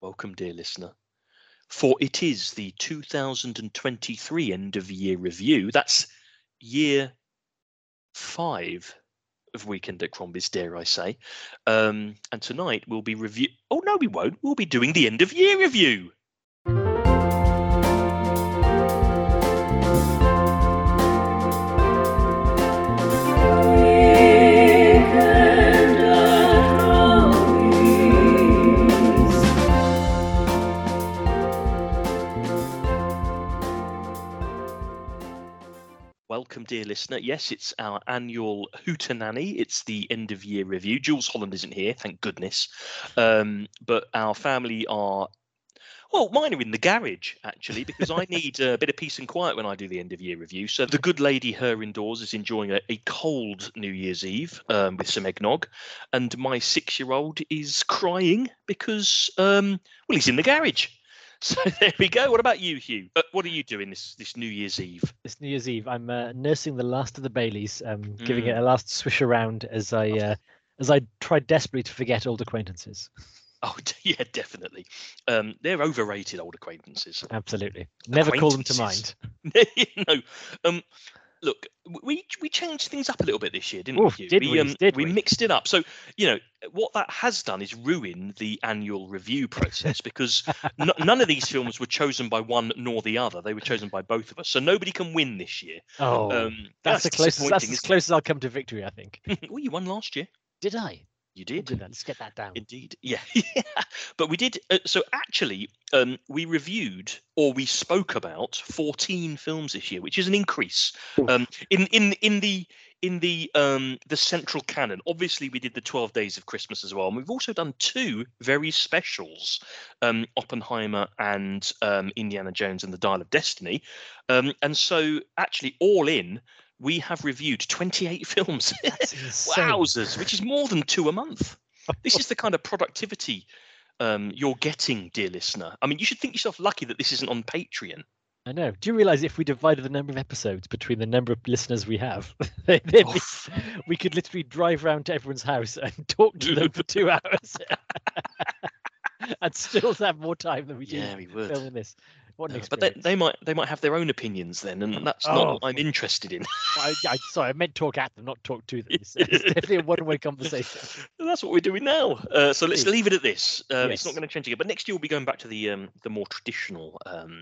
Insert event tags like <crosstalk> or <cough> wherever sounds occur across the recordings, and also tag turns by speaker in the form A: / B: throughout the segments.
A: Welcome, dear listener. For it is the 2023 end of year review. That's year five of Weekend at Crombie's, dare I say. Um, and tonight we'll be review. Oh no, we won't. We'll be doing the end of year review. Welcome, dear listener. Yes, it's our annual Hootenanny. It's the end of year review. Jools Holland isn't here, thank goodness. Um, but our family are, well, mine are in the garage actually, because I need a bit of peace and quiet when I do the end of year review. So the good lady, her indoors, is enjoying a, a cold New Year's Eve um, with some eggnog, and my six-year-old is crying because, um, well, he's in the garage. <laughs> So there we go. What about you, Hugh? Uh, what are you doing this this New Year's Eve?
B: This New Year's Eve, I'm uh, nursing the last of the Baileys, um, giving
A: Mm.
B: it a last swish around as I uh, as I try desperately to forget old acquaintances.
A: Oh, <laughs> yeah, definitely. Um, they're overrated old acquaintances.
B: Absolutely, never call them to mind. <laughs>
A: No. Um, look, we we changed things up a little bit this year, didn't
B: Oof,
A: we?
B: Did
A: we,
B: we?
A: um,
B: Did
A: we
B: we?
A: mixed it up. So you know what that has done is ruin the annual review process because n- <laughs> none of these films were chosen by one nor the other. They were chosen by both of us. So nobody can win this year.
B: Oh,
A: Um,
B: that's, the closest. That's as close as I'll come to victory, I think. <laughs>
A: well, you won last year.
B: Did I?
A: You did.
B: good, Let's get that down.
A: Indeed, <laughs> yeah, yeah. <laughs> But we did. Uh, so actually, um, we reviewed or we spoke about fourteen films this year, which is an increase um, in in in the in the um, the central canon. Obviously, we did the Twelve Days of Christmas as well, and we've also done two very specials: um, Oppenheimer and um, Indiana Jones and the Dial of Destiny. Um, and so, actually, all in. We have reviewed 28 <laughs> films. Wowzers, which is more than two a month. This is the kind of productivity um, you're getting, dear listener. I mean, you should think yourself lucky that this isn't on Patreon.
B: I know. Do you realise if we divided the number of episodes between the number of listeners we have, <laughs> be- we could literally drive round to everyone's house and <laughs> talk to them for two hours, and still have more time than we do
A: yeah, we would.
B: filming this. What an
A: Uh, but they, they might they might have their own opinions then, and that's not
B: Oh,
A: what I'm interested in. <laughs>
B: I, I, sorry, I meant talk at them, not talk to them. It's, it's definitely a one-way conversation. <laughs>
A: that's what we're doing now. Uh, so let's leave it at this. Um, It's not going to change again. But next year we'll be going back to the um, the more traditional um,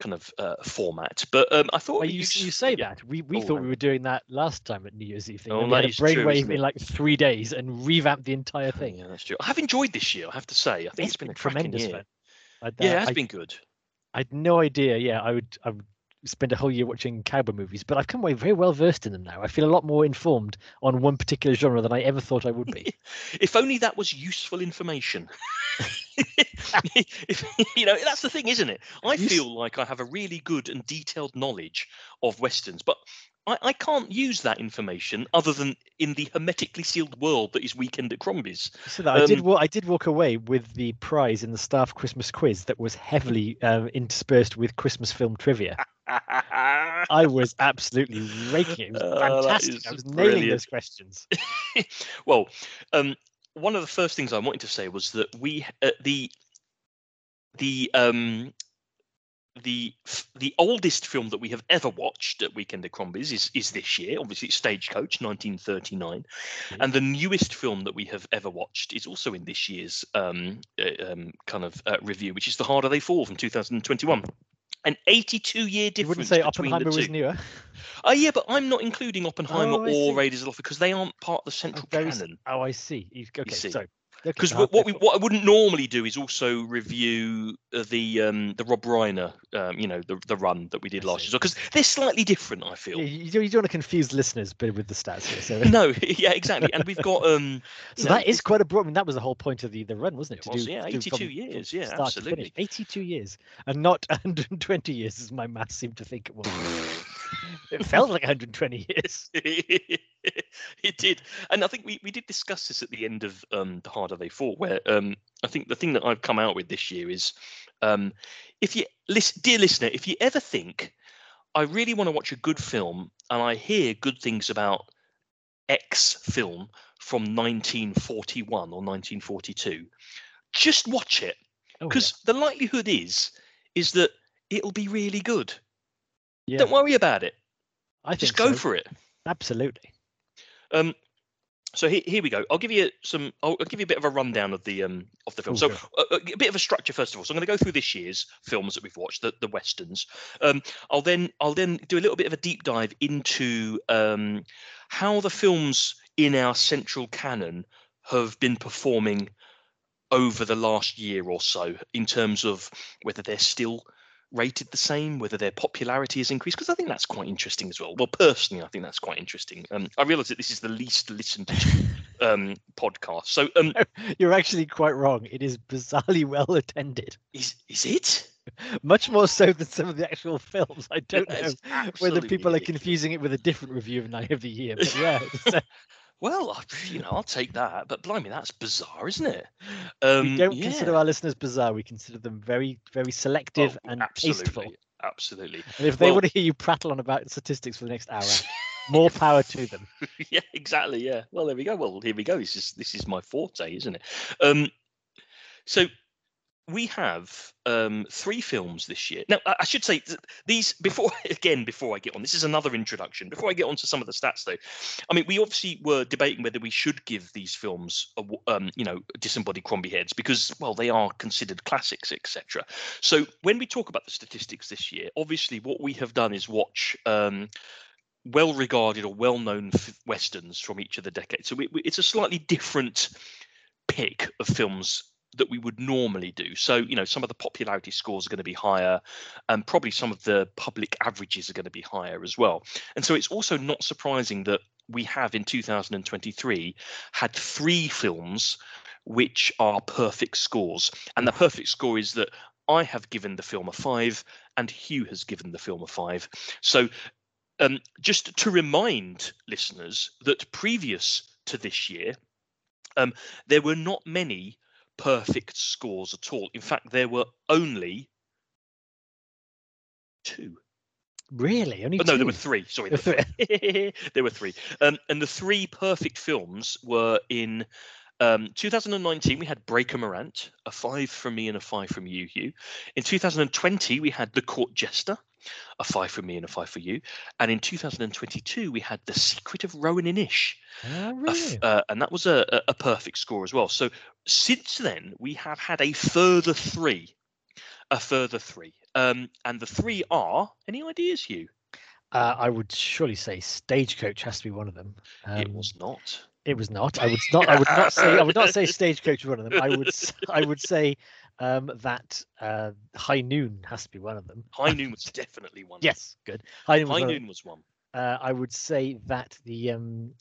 A: kind of uh, format. But um, I thought
B: Well, you,
A: used-
B: you say
A: yeah.
B: that. We we
A: Oh,
B: thought we were doing that last time at New Year's Eve thing.
A: Oh,
B: we had a brainwave in like three days and revamped the entire thing.
A: Yeah, that's true. I have enjoyed this year. I have to say. I think
B: it's
A: it's been,
B: been
A: a
B: tremendous
A: year.
B: I'd,
A: Yeah,
B: uh,
A: it has
B: I,
A: been good.
B: I had no idea. Yeah, I would. I would spend a whole year watching cowboy movies, but I've come away very well versed in them now. I feel a lot more informed on one particular genre than I ever thought I would be. <laughs>
A: if only that was useful information. <laughs> if, you know, that's the thing, isn't it? I feel like I have a really good and detailed knowledge of westerns, but I, I can't use that information other than in the hermetically sealed world that is Weekend at Crombie's.
B: So that I did.
A: Um,
B: Wa- I did walk away with the prize in the staff Christmas quiz that was heavily um, interspersed with Christmas film trivia. <laughs> I was absolutely raking. It was
A: that
B: fantastic. I was nailing those questions. <laughs>
A: well, um, one of the first things I wanted to say was that we uh, the the um the the oldest film that we have ever watched at Weekend at Crombie's is is this year. Obviously, it's Stagecoach, 1939, and the newest film that we have ever watched is also in this year's um, uh, um kind of uh, review, which is The Harder They Fall from 2021. An 82 year difference.
B: You wouldn't say Oppenheimer was newer.
A: Oh <laughs> yeah, but I'm not including Oppenheimer
B: Oh,
A: or
B: see.
A: Raiders of the Lost because they aren't part of the
B: Oh,
A: central
B: s-
A: canon.
B: Oh, I see. You, okay, so
A: Because what, what we what I wouldn't normally do is also review uh, the um the Rob Reiner um you know the the run that we did last year because they're slightly different. I feel.
B: Yeah, you, don't- you don't want to confuse listeners with the stats here. So,
A: No, <laughs> yeah, exactly. And we've got um. <laughs>
B: so
A: know,
B: that is quite a broad. I mean, that was the whole point of the, the run, wasn't it?
A: It was, yeah,
B: to
A: 82
B: from- from
A: years, yeah,
B: start to finish.
A: absolutely.
B: 82 years, and not <laughs> 120 years, as my maths seemed to think it was. <laughs> it felt like 120 years. <laughs>
A: it did, and I think we, we did discuss this at the end of um, the harder they fall, where um, I think the thing that I've come out with this year is, um, if you listen, dear listener, if you ever think I really want to watch a good film and I hear good things about X film from 1941 or 1942, just watch it.
B: Oh,
A: because the likelihood is is that it'll be really good.
B: Yeah.
A: Don't worry about it.
B: I
A: Just go
B: so.
A: for it.
B: Absolutely.
A: Um, so here, here we go. I'll give you some. I'll, I'll give you a bit of a rundown of the um of the film.
B: Oh,
A: so uh, a bit of a structure first of all. So I'm going to go through this year's films that we've watched, the, the westerns. Um, I'll then I'll then do a little bit of a deep dive into um how the films in our central canon have been performing over the last year or so in terms of whether they're still rated the same, whether their popularity has increased, because I think that's quite interesting as well. Well, personally, I think that's quite interesting. Um, I realise that this is the least listened to <laughs> um, podcast. So, um,
B: You're actually quite wrong. It is bizarrely well attended,
A: is is it?
B: much more so than some of the actual films. I don't know whether people are confusing it with a different review of Night of the Year. But yeah, <laughs>
A: Well, you know, I'll take that. But blimey, that's bizarre, isn't it? Um,
B: we don't consider our listeners bizarre. We consider them very, very selective
A: Oh,
B: and
A: absolutely,
B: tasteful.
A: absolutely.
B: And if they
A: Well-
B: want to hear you prattle on about statistics for the next hour, <laughs> more power to them.
A: yeah, exactly. Yeah. Well, there we go. Well, here we go. This is this is my forte, isn't it? Um, so we have um three films this year. Now, I should say these <laughs> before again before I get on. This is another introduction. Before I get on to some of the stats, though, I mean, we obviously were debating whether we should give these films, a um, you know, disembodied Crombie heads because, well, they are considered classics, etc. So when we talk about the statistics this year, obviously what we have done is watch. Um, well regarded or well known f- westerns from each of the decades. So we, we, it's a slightly different pick of films that we would normally do. So, you know, some of the popularity scores are going to be higher, and probably some of the public averages are going to be higher as well. And so it's also not surprising that we have in 2023 had three films which are perfect scores. And the perfect score is that I have given the film a five and Hugh has given the film a five. So um, just to remind listeners that previous to this year, um, there were not many perfect scores at all. In fact, there were only two.
B: Really? Only
A: Oh, no, there were three. Sorry,
B: There were
A: three. <laughs> there were three. Um, and the three perfect films were in um, 2019. We had Breaker Morant, a five from me and a five from you, Hugh. In 2020, we had The Court Jester, a five from me and a five for you. And in 2022, we had The Secret of Roan Inish,
B: Ah,
A: a f-
B: really?
A: uh, and that was a, a, perfect score as well. So since then, we have had a further three, a further three, um, and the three are any ideas, Hugh?
B: Uh, I would surely say Stagecoach has to be one of them.
A: it
B: Um,
A: was not.
B: It was not. I would not. I would not say. I would not say <laughs> Stagecoach was one of them. I would. I would say um, that uh, High Noon has to be one of them.
A: High Noon <laughs> was definitely one.
B: Yes, good. High Noon. Was
A: High
B: one
A: Noon was one.
B: uh, I would say that the um,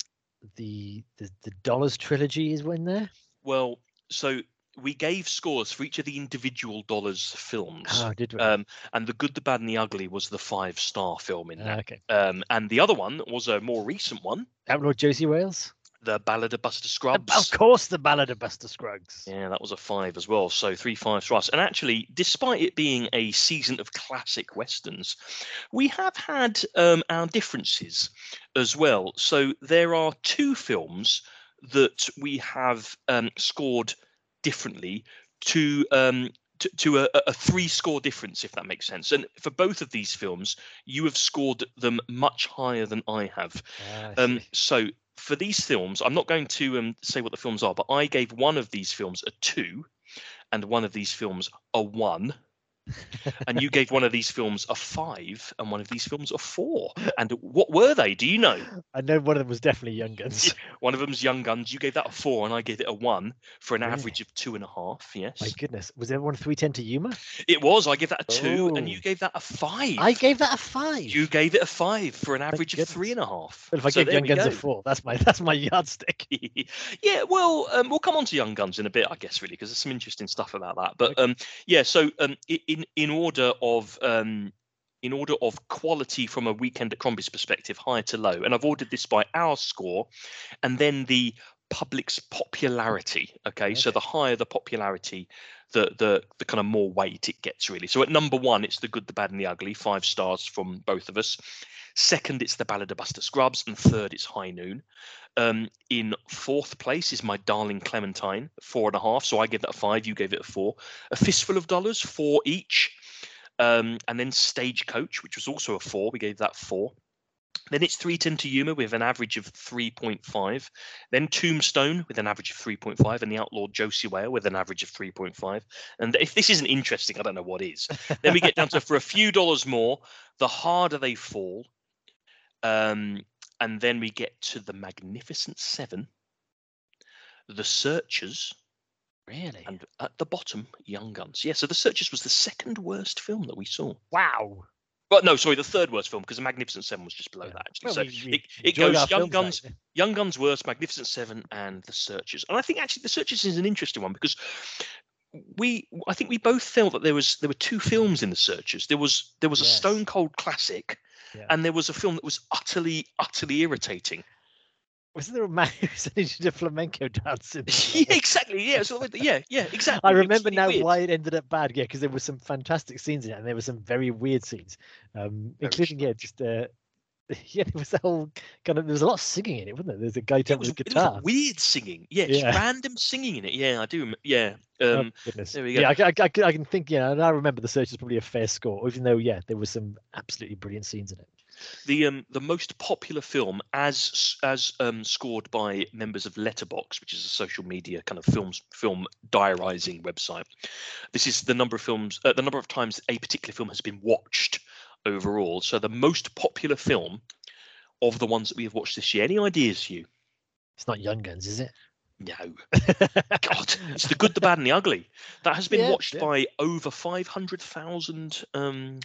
B: the the the Dollars trilogy is in there.
A: Well, so we gave scores for each of the individual dollars films.
B: Oh, did we?
A: Um, and the good, the bad, and the ugly was the five star film in
B: Ah,
A: that.
B: okay.
A: Um, and the other one was a more recent one,
B: Outlaw Josey Wales.
A: The Ballad of Buster Scruggs.
B: Of course, the Ballad of Buster Scruggs.
A: Yeah, that was a five as well. So three fives for us. And actually, despite it being a season of classic westerns, we have had um, our differences as well. So there are two films that we have um, scored differently to. Um, to, to a, a three score difference, if that makes sense. And for both of these films, you have scored them much higher than I have.
B: Ah, I
A: Um, so for these films, I'm not going to um, say what the films are, but I gave one of these films a two, and one of these films a one, and you gave one of these films a five, and one of these films a four. And what were they? Do you know?
B: I know one of them was definitely Young Guns. <laughs>
A: One of them's Young Guns. You gave that a four, and I gave it a one for an
B: Really?
A: average of two and a half. Yes,
B: My goodness, was there one three ten to Yuma?
A: it was. I gave that a two, and you
B: Oh.
A: gave that a five.
B: I gave that a five.
A: You gave it a five for an average of three and a half.
B: and goodness.
A: a half.
B: But if I
A: So
B: gave Young Guns a four, that's my <laughs> that's my yardstick. <laughs>
A: yeah, well, um, we'll come on to Young Guns in a bit, I guess, really, because there's some interesting stuff about that. But um, yeah, so um, i- in in order of um, in order of quality from a weekend at Crombie's perspective, high to low, and I've ordered this by our score, and then the public's popularity. Okay, so the higher the popularity, the the the kind of more weight it gets really. So at number one, it's the good, the bad, and the ugly. Five stars from both of us. Second, it's the Ballad of Buster Scruggs, and third, it's High Noon. Um, in fourth place is My Darling Clementine, four and a half. So I gave that a five. You gave it a four. A Fistful of Dollars, four each. Um, and then Stagecoach, which was also a four. We gave that four. Then it's 310 to Yuma with an average of 3.5. Then Tombstone with an average of 3.5, and the Outlaw Josey Whale with an average of 3.5. And if this isn't interesting, I don't know what is. then we get down to for a few dollars more, the harder they fall. Um, and then we get to the Magnificent Seven, the Searchers,
B: Really?
A: and at the bottom, Young Guns. Yeah, so the Searchers was the second worst film that we saw.
B: wow.
A: Well, no, sorry, the third worst film because the Magnificent Seven was just below
B: Yeah.
A: that actually.
B: Well,
A: so
B: we- we
A: it, it goes Young Guns,
B: mate.
A: Young Guns worst, Magnificent Seven, and The Searchers. And I think actually The Searchers is an interesting one because we, I think we both felt that there was there were two films in The Searchers. There was there was a Stone Cold classic,
B: Yeah.
A: and there was a film that was utterly utterly irritating.
B: Wasn't there a man who did a flamenco dance <laughs>
A: yeah, exactly. Yeah, so yeah, yeah, exactly.
B: I remember now
A: weird.
B: why it ended up bad. Yeah, because there were some fantastic scenes in it, and there were some very weird scenes, um, including yeah, just uh, <laughs> yeah, there was the whole kind of there was a lot of singing in it, wasn't there? There's a guy
A: It
B: taking
A: was,
B: the
A: it was
B: guitar.
A: weird singing. Yeah,
B: Yeah.
A: random singing in it. Yeah, I do. Yeah.
B: Oh,
A: Um,
B: goodness.
A: there we go.
B: Yeah, I, I, I, can think. Yeah, and I remember the search is probably a fair score, even though yeah, there was some absolutely brilliant scenes in it.
A: the um the most popular film as as um scored by members of Letterboxd, which is a social media kind of films film diarizing website. This is the number of films, uh, the number of times a particular film has been watched overall. So the most popular film of the ones that we have watched this year. Any ideas, you?
B: It's not Young Guns, is it?
A: No. <laughs> God, it's the good, the bad, and the ugly. That has been
B: Yeah,
A: watched
B: yeah.
A: by over five hundred thousand. Um,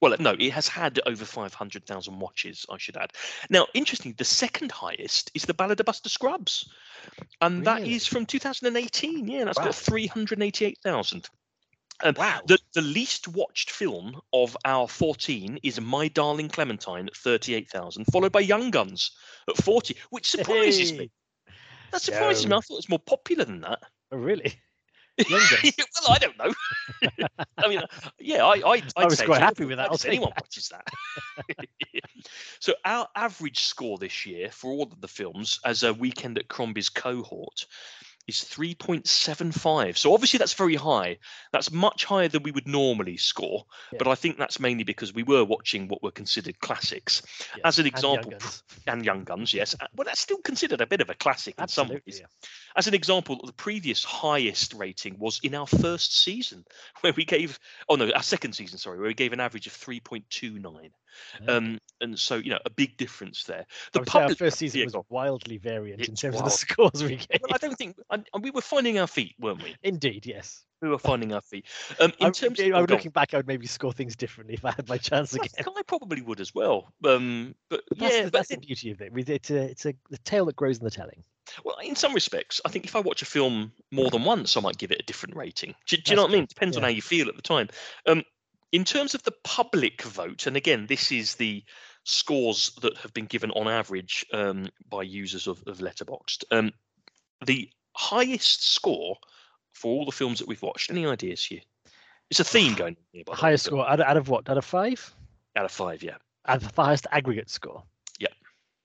A: well, no, it has had over five hundred thousand watches. I should add. Now, interestingly, the second highest is the Ballad of Buster Scruggs, and that
B: Really?
A: is from 2018. Yeah, that's
B: Wow.
A: got three hundred eighty-eight thousand. Um,
B: Wow.
A: The, the least watched film of our 14 is My Darling Clementine at 38,000, followed by Young Guns at 40, which surprises me. That surprises me. I thought it was more popular than that.
B: Oh, really? <laughs> Young Guns.
A: well, I don't know. <laughs> I mean, yeah, I, I, I'd
B: was
A: say
B: quite
A: it's
B: happy with that, I'll
A: anyone
B: that.
A: watches that. <laughs> so our average score this year for all of the films as a weekend at Crombie's cohort is 3.75. So obviously that's very high. That's much higher than we would normally score. But I think that's mainly because we were watching what were considered classics.
B: Yeah,
A: As an
B: and Young
A: example,
B: Guns. <laughs>
A: and Young Guns, yes. Uh, Well, that's still considered a bit of a classic in some ways.
B: yeah.
A: As an example, the previous highest rating was in our first season, <laughs> where we gave, oh no, our second season, sorry, where we gave an average of 3.29.
B: Yeah.
A: Um, and so, you know, a big difference there. The public,
B: first season
A: yeah,
B: was wildly variant in terms
A: wild.
B: of the scores we gave.
A: well, I don't think, and we were finding our feet, weren't we?
B: Indeed, yes.
A: We were finding our feet. Um, in
B: I,
A: terms
B: I,
A: of,
B: I would
A: go on.
B: looking back, I would maybe score things differently if I had my chance again.
A: I probably would as well. Um, but
B: But that's,
A: yeah,
B: the, that's the beauty of it. It's a, it's a the tale that grows in the telling.
A: Well, in some respects, I think if I watch a film more than once, I might give it a different rating. Do, do you know what I mean? Depends on how you feel at the time. Um, in terms of the public vote, and again, this is the scores that have been given on average um, by users of, of Letterboxd. Um, the highest score for all the films that we've watched. Any ideas here? It's a theme <sighs> going on here. by
B: Highest score out of, out of what? Out of five?
A: out of five. Yeah.
B: Out of the highest aggregate score.
A: Yep.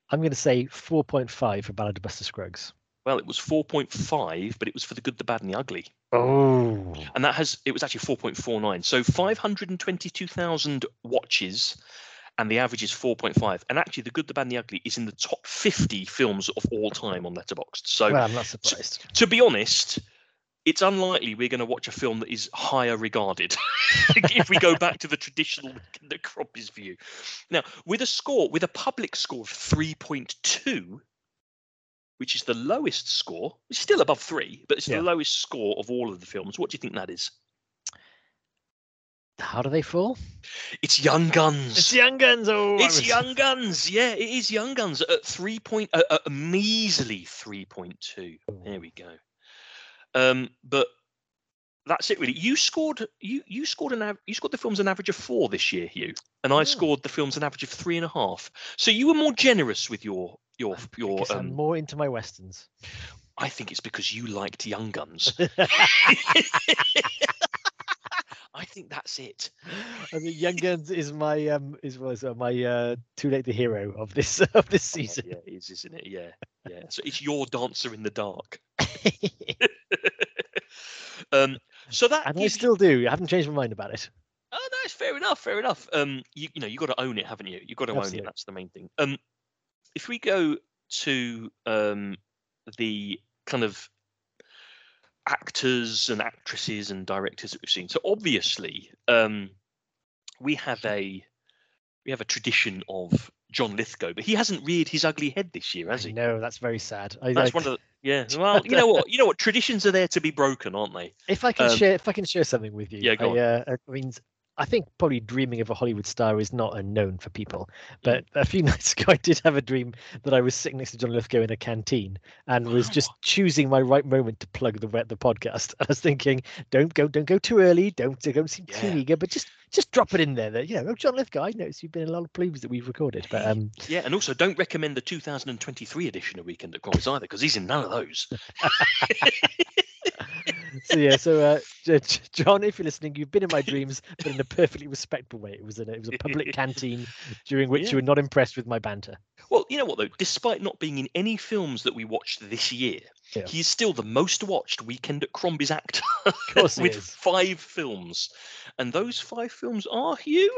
B: I'm going to say 4.5 for Ballad of Buster Scruggs.
A: Well, it was 4.5, but it was for the good, the bad, and the ugly.
B: Oh.
A: and that has it was actually 4.49 so 522,000 watches and the average is 4.5 and actually the good the bad and the ugly is in the top 50 films of all time on letterboxd so
B: Well, I'm not surprised.
A: to be honest it's unlikely we're going to watch a film that is higher regarded <laughs> if we go back to the traditional the Crombie's view now with a score with a public score of 3.2 which is the lowest score it's still above 3 but it's
B: Yeah.
A: the lowest score of all of the films what do you think that is
B: How do they fall?
A: It's Young Guns.
B: It's Young Guns. Oh,
A: It's
B: was-
A: Young Guns. Yeah, it is Young Guns at three point, uh, uh, a measly three point two. There we go. Um, but that's it really. You scored. You you scored an av- you scored the films an average of four this year, Hugh, and I
B: Oh.
A: scored the films an average of three and a half. So you were more generous with your Your your um,
B: more into my westerns.
A: I think it's because you liked Young Guns. <laughs> I think that's it.
B: I mean, Young Guns is my um is was uh, my uh too late the hero of this <laughs> of this
A: Oh,
B: season.
A: yeah, it is, isn't it? Yeah, yeah. So it's your dancer in the dark. <laughs> um, so that
B: and I still do. I haven't changed my mind about it.
A: Oh, no, it's fair enough. Fair enough. Um, you, you know, you got to own it, haven't you? You got to own it. That's the main thing. Um, if we go to um the kind of actors and actresses and directors that we've seen, so obviously, um, we have a we have a tradition of John Lithgow, but he hasn't reared his ugly head this year, has he?
B: No, that's very sad. I,
A: That's
B: I-
A: one of the yeah. <laughs> Well, you know what? You know what? Traditions are there to be broken, aren't they?
B: if I can
A: um,
B: share if I can share something with you.
A: Yeah, go
B: I, uh, I mean I think probably dreaming of a Hollywood star is not unknown for people. But a few <laughs> nights ago, I did have a dream that I was sitting next to John Lithgow in a canteen and was just choosing my right moment to plug the the podcast. <laughs> I was thinking, don't go, don't go too early, don't don't seem too
A: Yeah.
B: eager, but just just drop it in there. That you know, oh, John Lithgow. I noticed you've been in a lot of plumes that we've recorded, but um,
A: Yeah, and also don't recommend the 2023 edition of Weekend at Cross either, because he's in none of those. <laughs>
B: so yeah, so uh, John, if you're listening, you've been in my dreams, but in a perfectly respectful way. It was a it was a public <laughs> canteen during which
A: Yeah.
B: you were not impressed with my banter.
A: Well, you know what though? Despite not being in any films that we watched this year,
B: Yeah.
A: he's still the most watched Weekend at Crombie's actor
B: Of course, <laughs>
A: with
B: is.
A: five films, and those five films are Hugh.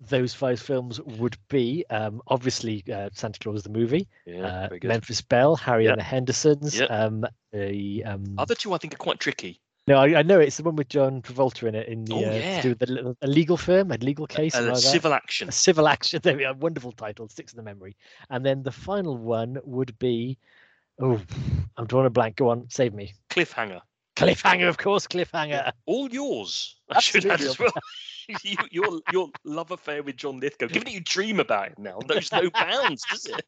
B: Those five films would be um, obviously uh, Santa Claus the movie,
A: Yeah,
B: uh. Memphis Belle, Harry
A: Yeah.
B: and the Hendersons.
A: Yeah.
B: Um, the um,
A: Other two I think are quite tricky.
B: no, I, I know it's the one with John Travolta in it in the
A: Oh,
B: uh, to do the a legal firm, a legal case,
A: Uh,
B: something like that.
A: civil action.
B: a civil action. <laughs> There we are. Wonderful title. Sticks in the memory. And then the final one would be, oh, I'm drawing a blank. Go on, save me.
A: Cliffhanger.
B: Cliffhanger, of course. Cliffhanger.
A: All yours. I should add as well. <laughs> <laughs> you, your your love affair with John Lithgow, given that you dream about it now, knows no bounds, does it?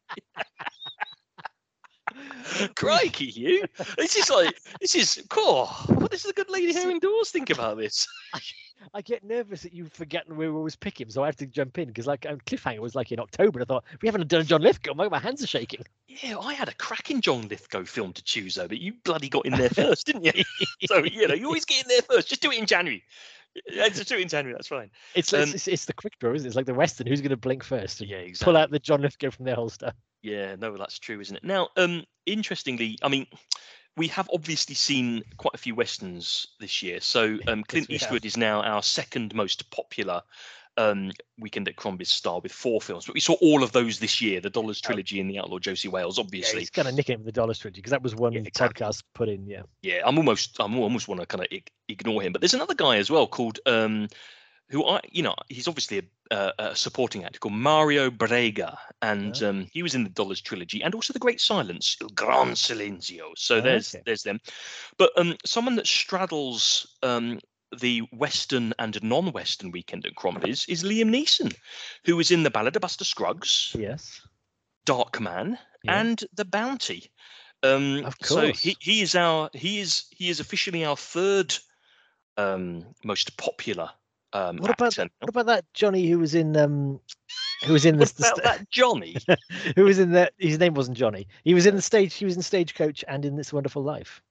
A: <laughs> Crikey, you! This is like this is cool. What does the good lady here indoors think about this? <laughs>
B: I get nervous that you've forgotten we were always pick him, so I have to jump in because like um, Cliffhanger was like in October. And I thought we haven't done John Lithgow. My, my hands are shaking.
A: Yeah, I had a cracking John Lithgow film to choose though, but you bloody got in there first, didn't you? so you know, you always get in there first. Just do it in January. Yeah, Just do it in January. That's fine.
B: It's
A: Um,
B: it's, it's, it's the quick draw, isn't it? It's like the Western. Who's going to blink first? and
A: Yeah,
B: Pull out the John Lithgow from their holster.
A: Yeah, no, that's true, isn't it? Now, um, interestingly, I mean, we have obviously seen quite a few westerns this year. So um, Clint
B: have.
A: Eastwood is now our second most popular um, Weekend at Crombie's star with four films. But we saw all of those this year: the Dollars trilogy and the Outlaw Josey Wales.
B: Yeah,
A: Obviously,
B: he's kind of nicking the Dollars Trilogy because that was one
A: exactly.
B: podcast put in. Yeah.
A: yeah, I'm almost, I'm almost want to kind of ignore him. But there's another guy as well called, um, who I, you know, he's obviously a, a, a supporting actor called Mario Brega, and um, he was in the Dollars trilogy and also the Great Silence, Il Gran Silenzio. So
B: Oh,
A: there's
B: okay.
A: there's them. But um, someone that straddles um, the Western and non-Western weekend at Crombie's is Liam Neeson, who was in the Ballad of Buster Scruggs,
B: Yes.
A: Darkman,
B: Yeah.
A: and The Bounty. Um,
B: Of
A: so he, he is our he is he is officially our third um, most popular um,
B: What about
A: actor.
B: what about that Johnny who was in um who was in the,
A: What about that Johnny? <laughs>
B: who was in the his name wasn't Johnny. He was in the stage he was in Stagecoach and in This Wonderful Life.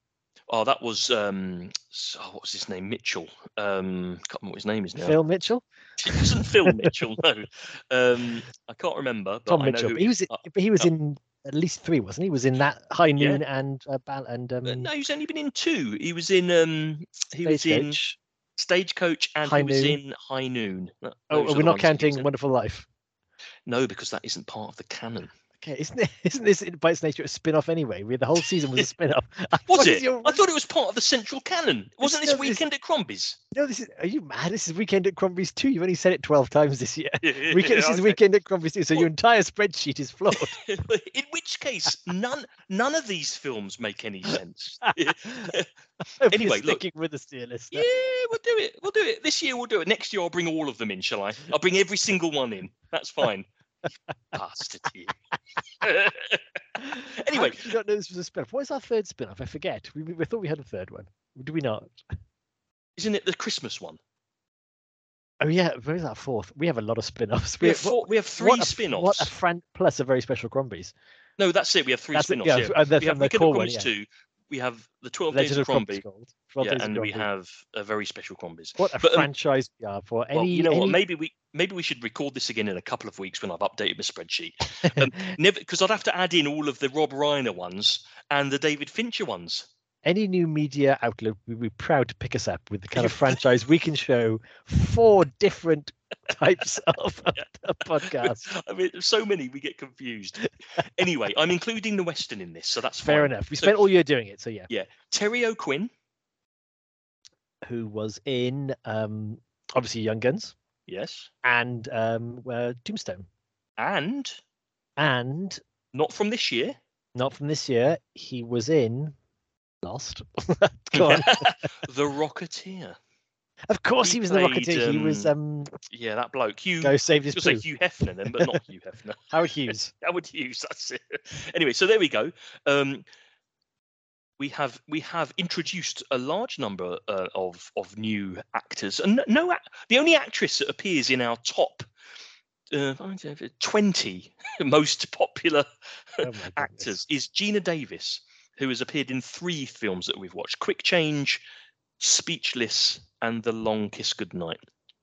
A: Oh, that was um, oh, what was his name? Mitchell. Um, can't remember what his name is now.
B: Phil Mitchell, <laughs>
A: It wasn't Phil <laughs> Mitchell. No, um, I can't remember. But
B: Tom
A: I
B: Mitchell. But he was
A: uh,
B: but he was
A: uh,
B: in at least three, wasn't he? He was in that High
A: Yeah.
B: Noon and uh, and um,
A: uh, no, he's only been in two. He was in um, he was in
B: Stagecoach.
A: And
B: High
A: he was
B: Noon.
A: in High Noon. Th-
B: Oh, we're not
A: ones that he was
B: counting. Wonderful Life.
A: No, because that isn't part of the canon.
B: Okay, isn't it, <laughs> isn't this by its nature a spin-off anyway? We the whole season was a <laughs> spin-off. <laughs>
A: Was it?
B: your-
A: I thought it was part of the central canon. Wasn't this
B: no, this-
A: weekend at Crombie's?
B: No, this is. Are you mad? This is Weekend at Crombie's too. You've only said it twelve times this year.
A: Yeah,
B: Weekend, this is. Weekend at Crombie's too. So
A: Well-
B: your entire spreadsheet is flawed.
A: In which case, none none of these films make any sense. Anyway, look.
B: with us, dear listener.
A: yeah, we'll do it. We'll do it. This year we'll do it. Next year I'll bring all of them in, shall I? I'll bring every single one in. That's fine. Bastard you. <laughs> Anyway,
B: you don't know this was a spin-off. What is our third spin-off? I forget. We, we thought we had a third one. Do we not?
A: isn't it the Christmas one?
B: Oh yeah, where's that fourth? We have a lot of spin-offs.
A: We have
B: what-
A: four, we have three
B: what a-
A: spin-offs.
B: What a fran- plus a very special Crombies.
A: No, that's it. We have three
B: That's
A: spin-offs.
B: yeah,
A: Yeah,
B: and they're
A: we have
B: the
A: at
B: one, yeah.
A: two. We have the Twelve Days
B: Legend
A: of
B: of Crombie.
A: Yeah,
B: Days
A: and we have a very special Crombies.
B: What a
A: but, um,
B: franchise we are for any.
A: well, you know what? Maybe we maybe we should record this again in a couple of weeks when I've updated my spreadsheet. <laughs> Um, because I'd have to add in all of the Rob Reiner ones and the David Fincher ones.
B: any new media outlet would be proud to pick us up with the kind of <laughs> franchise we can show four different types of a podcast. <laughs>
A: I mean, so many we get confused. Anyway, I'm including the Western in this, so that's
B: Fair
A: fine.
B: enough. We
A: So-
B: spent all year doing it, so yeah.
A: Yeah, Terry O'Quinn,
B: Who was in um, obviously Young Guns
A: yes,
B: and um, uh, Tombstone,
A: and
B: and
A: not from this year.
B: not from this year. He was in Lost. <laughs> <laughs>
A: The Rocketeer.
B: Of course,
A: He
B: he was in the
A: played,
B: Rocketeer. he was um,
A: Yeah, that bloke. Hugh.
B: go
A: save
B: his
A: say Hugh Hefner then, but not Hugh Hefner. <laughs>
B: Howard Hughes. <laughs>
A: Howard Hughes. That's it. Anyway, so there we go. Um, we have we have introduced a large number uh, of of new actors, and no, the only actress that appears in our top uh, twenty <laughs> most popular
B: Oh
A: actors is Geena Davis, who has appeared in three films that we've watched: Quick Change, Speechless, and The Long Kiss Goodnight.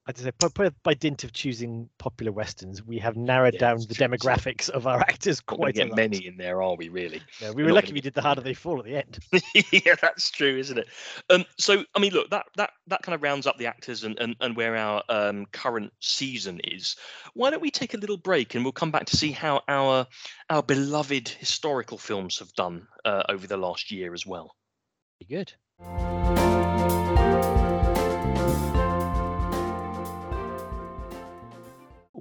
B: I just say, by, by, dint of choosing popular westerns, we have narrowed
A: Yeah,
B: down the
A: true,
B: demographics of our actors quite a
A: get many in there, are we? Really?
B: No, we
A: We're
B: were lucky we did the harder they fall at the end. <laughs>
A: yeah, that's true, isn't it? Um, so I mean, look, that that that kind of rounds up the actors and and, and where our um, current season is. Why don't we take a little break and we'll come back to see how our our beloved historical films have done uh, over the last year as well.
B: Pretty good.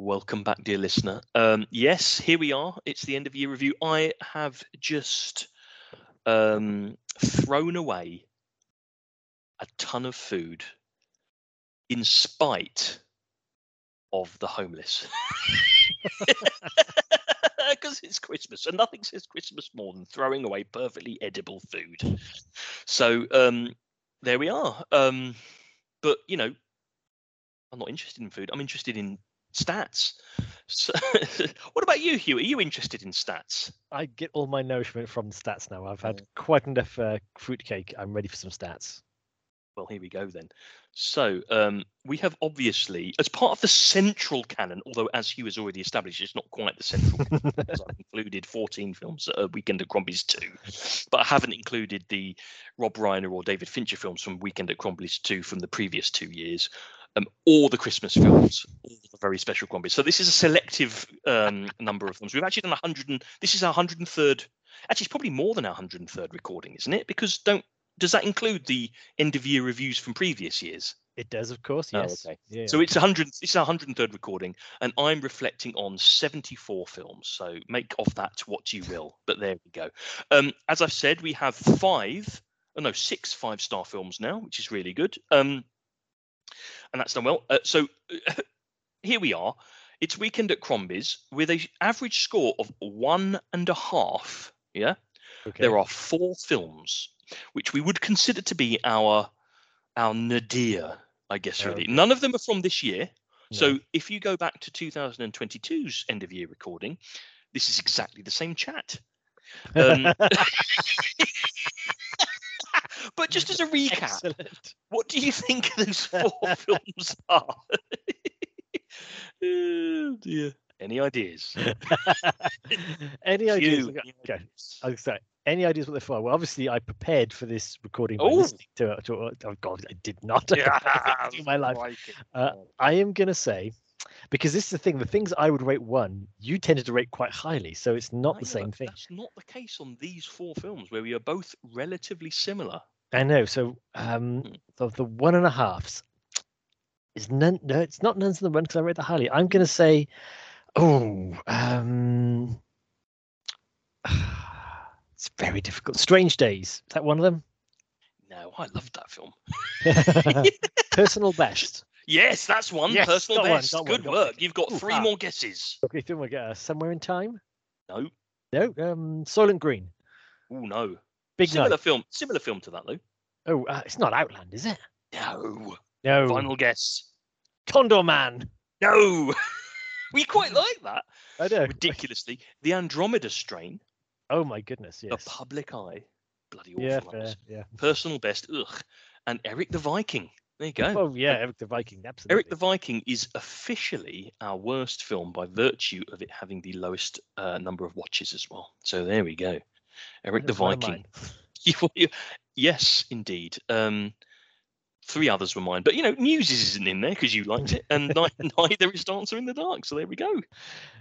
A: Welcome back, dear listener. Um, yes, here we are. It's the end of year review. I have just um, thrown away a ton of food in spite of the homeless. <laughs> <laughs> Because it's Christmas, and nothing says Christmas more than throwing away perfectly edible food. So um, there we are. Um, but you know, I'm not interested in food. I'm interested in stats. So, <laughs> what about you, Hugh? Are you interested in stats?
B: I get all my nourishment from stats now. I've had quite enough uh, fruitcake. I'm ready for some stats.
A: Well, here we go then. So um, we have obviously, as part of the central canon, although as Hugh has already established, it's not quite the central canon. because I've <laughs> included 14 films at uh, Weekend at Crombie's 2, but I haven't included the Rob Reiner or David Fincher films from Weekend at Crombie's 2 from the previous two years, um, or the Christmas films, all the very special Crombies. So this is a selective um, number of films. We've actually done 100, and this is our 103rd. Actually, it's probably more than our 103rd recording, isn't it? Because don't does that include the end of year reviews from previous years?
B: It does, of course.
A: Oh,
B: Yes.
A: okay.
B: Yeah.
A: So it's 100. It's our 103rd recording, and I'm reflecting on 74 films. So make of that what you will. But there we go. Um, as I've said, we have five, oh no, six five-star films now, which is really good. Um, and that's done well. Uh, so <laughs> here we are. It's weekend at Crombie's with a average score of one and a half. Yeah
B: okay.
A: there are four films which we would consider to be our our nadir i guess really
B: Okay.
A: none of them are from this year
B: No.
A: so if you go back to 2022's end of year recording this is exactly the same chat um, <laughs> but just as a recap
B: Excellent.
A: what do you think those <laughs> four films are oh dear any ideas <laughs>
B: Any ideas? Okay. I was sorry. Any ideas what they're for? Well, obviously, I prepared for this recording
A: Oh.
B: to it. To, oh God, I did not. <laughs> in my life. Uh, I am gonna say, because this is the thing. The things I would rate one, you tended to rate quite highly, so it's not
A: I
B: the
A: know,
B: same thing.
A: That's not the case on these four films where we are both relatively similar.
B: I know. So, um,
A: Hmm.
B: of the one and a halfs is none. No, it's not none none's the one because I rate the highly. I'm gonna say, oh, um, <sighs> it's very difficult. Strange Days. Is that one of them?
A: No, I loved that film. <laughs>
B: Personal <laughs> best.
A: Yes, that's one.
B: Yes,
A: Personal best.
B: one,
A: Good
B: got
A: work.
B: one.
A: You've got
B: Ooh,
A: three
B: ah.
A: more guesses.
B: Okay, then we get uh, somewhere in time.
A: No.
B: No, um, Soylent Green.
A: Oh no.
B: Big
A: similar film. Similar film to that though.
B: Oh, uh, it's not Outland, is it?
A: No.
B: No.
A: Final guess.
B: Condorman.
A: No, <laughs> we quite like that.
B: I know.
A: Ridiculously, the Andromeda strain,
B: Oh my goodness. Yes.
A: the Public Eye, bloody awful.
B: Yeah, fair. Yeah.
A: Personal best, ugh, and Eric the Viking. There you go.
B: Oh yeah, Eric the Viking. Absolutely.
A: Eric the Viking is officially our worst film by virtue of it having the lowest uh, number of watches as well. So there we go. Eric the
B: That's of
A: Viking.
B: mine.
A: You- you- yes, indeed. Um, three others were mine, but you know, News isn't in there because you liked it, and <laughs> neither is Dancer in the Dark. So there we go.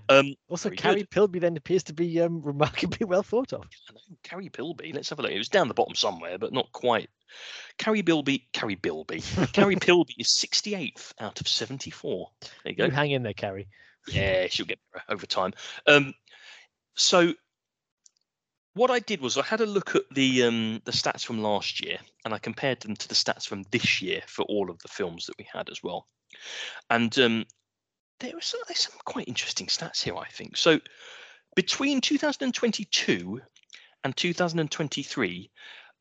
A: Um,
B: Also, Carrie
A: good.
B: Pilby then appears to be um, remarkably <laughs> well thought of.
A: I know, Carrie Pilby. Let's have a look. It was down the bottom somewhere, but not quite. Carrie Bilby. Carrie Bilby. <laughs> Carrie Pilby is 68th out of 74. There you go.
B: You hang in there, Carrie.
A: Yeah, she'll get better over time. Um, so what I did was I had a look at the um, the stats from last year, and I compared them to the stats from this year for all of the films that we had as well. And um, there were some, there's some quite interesting stats here, I think. So between 2022 and 2023,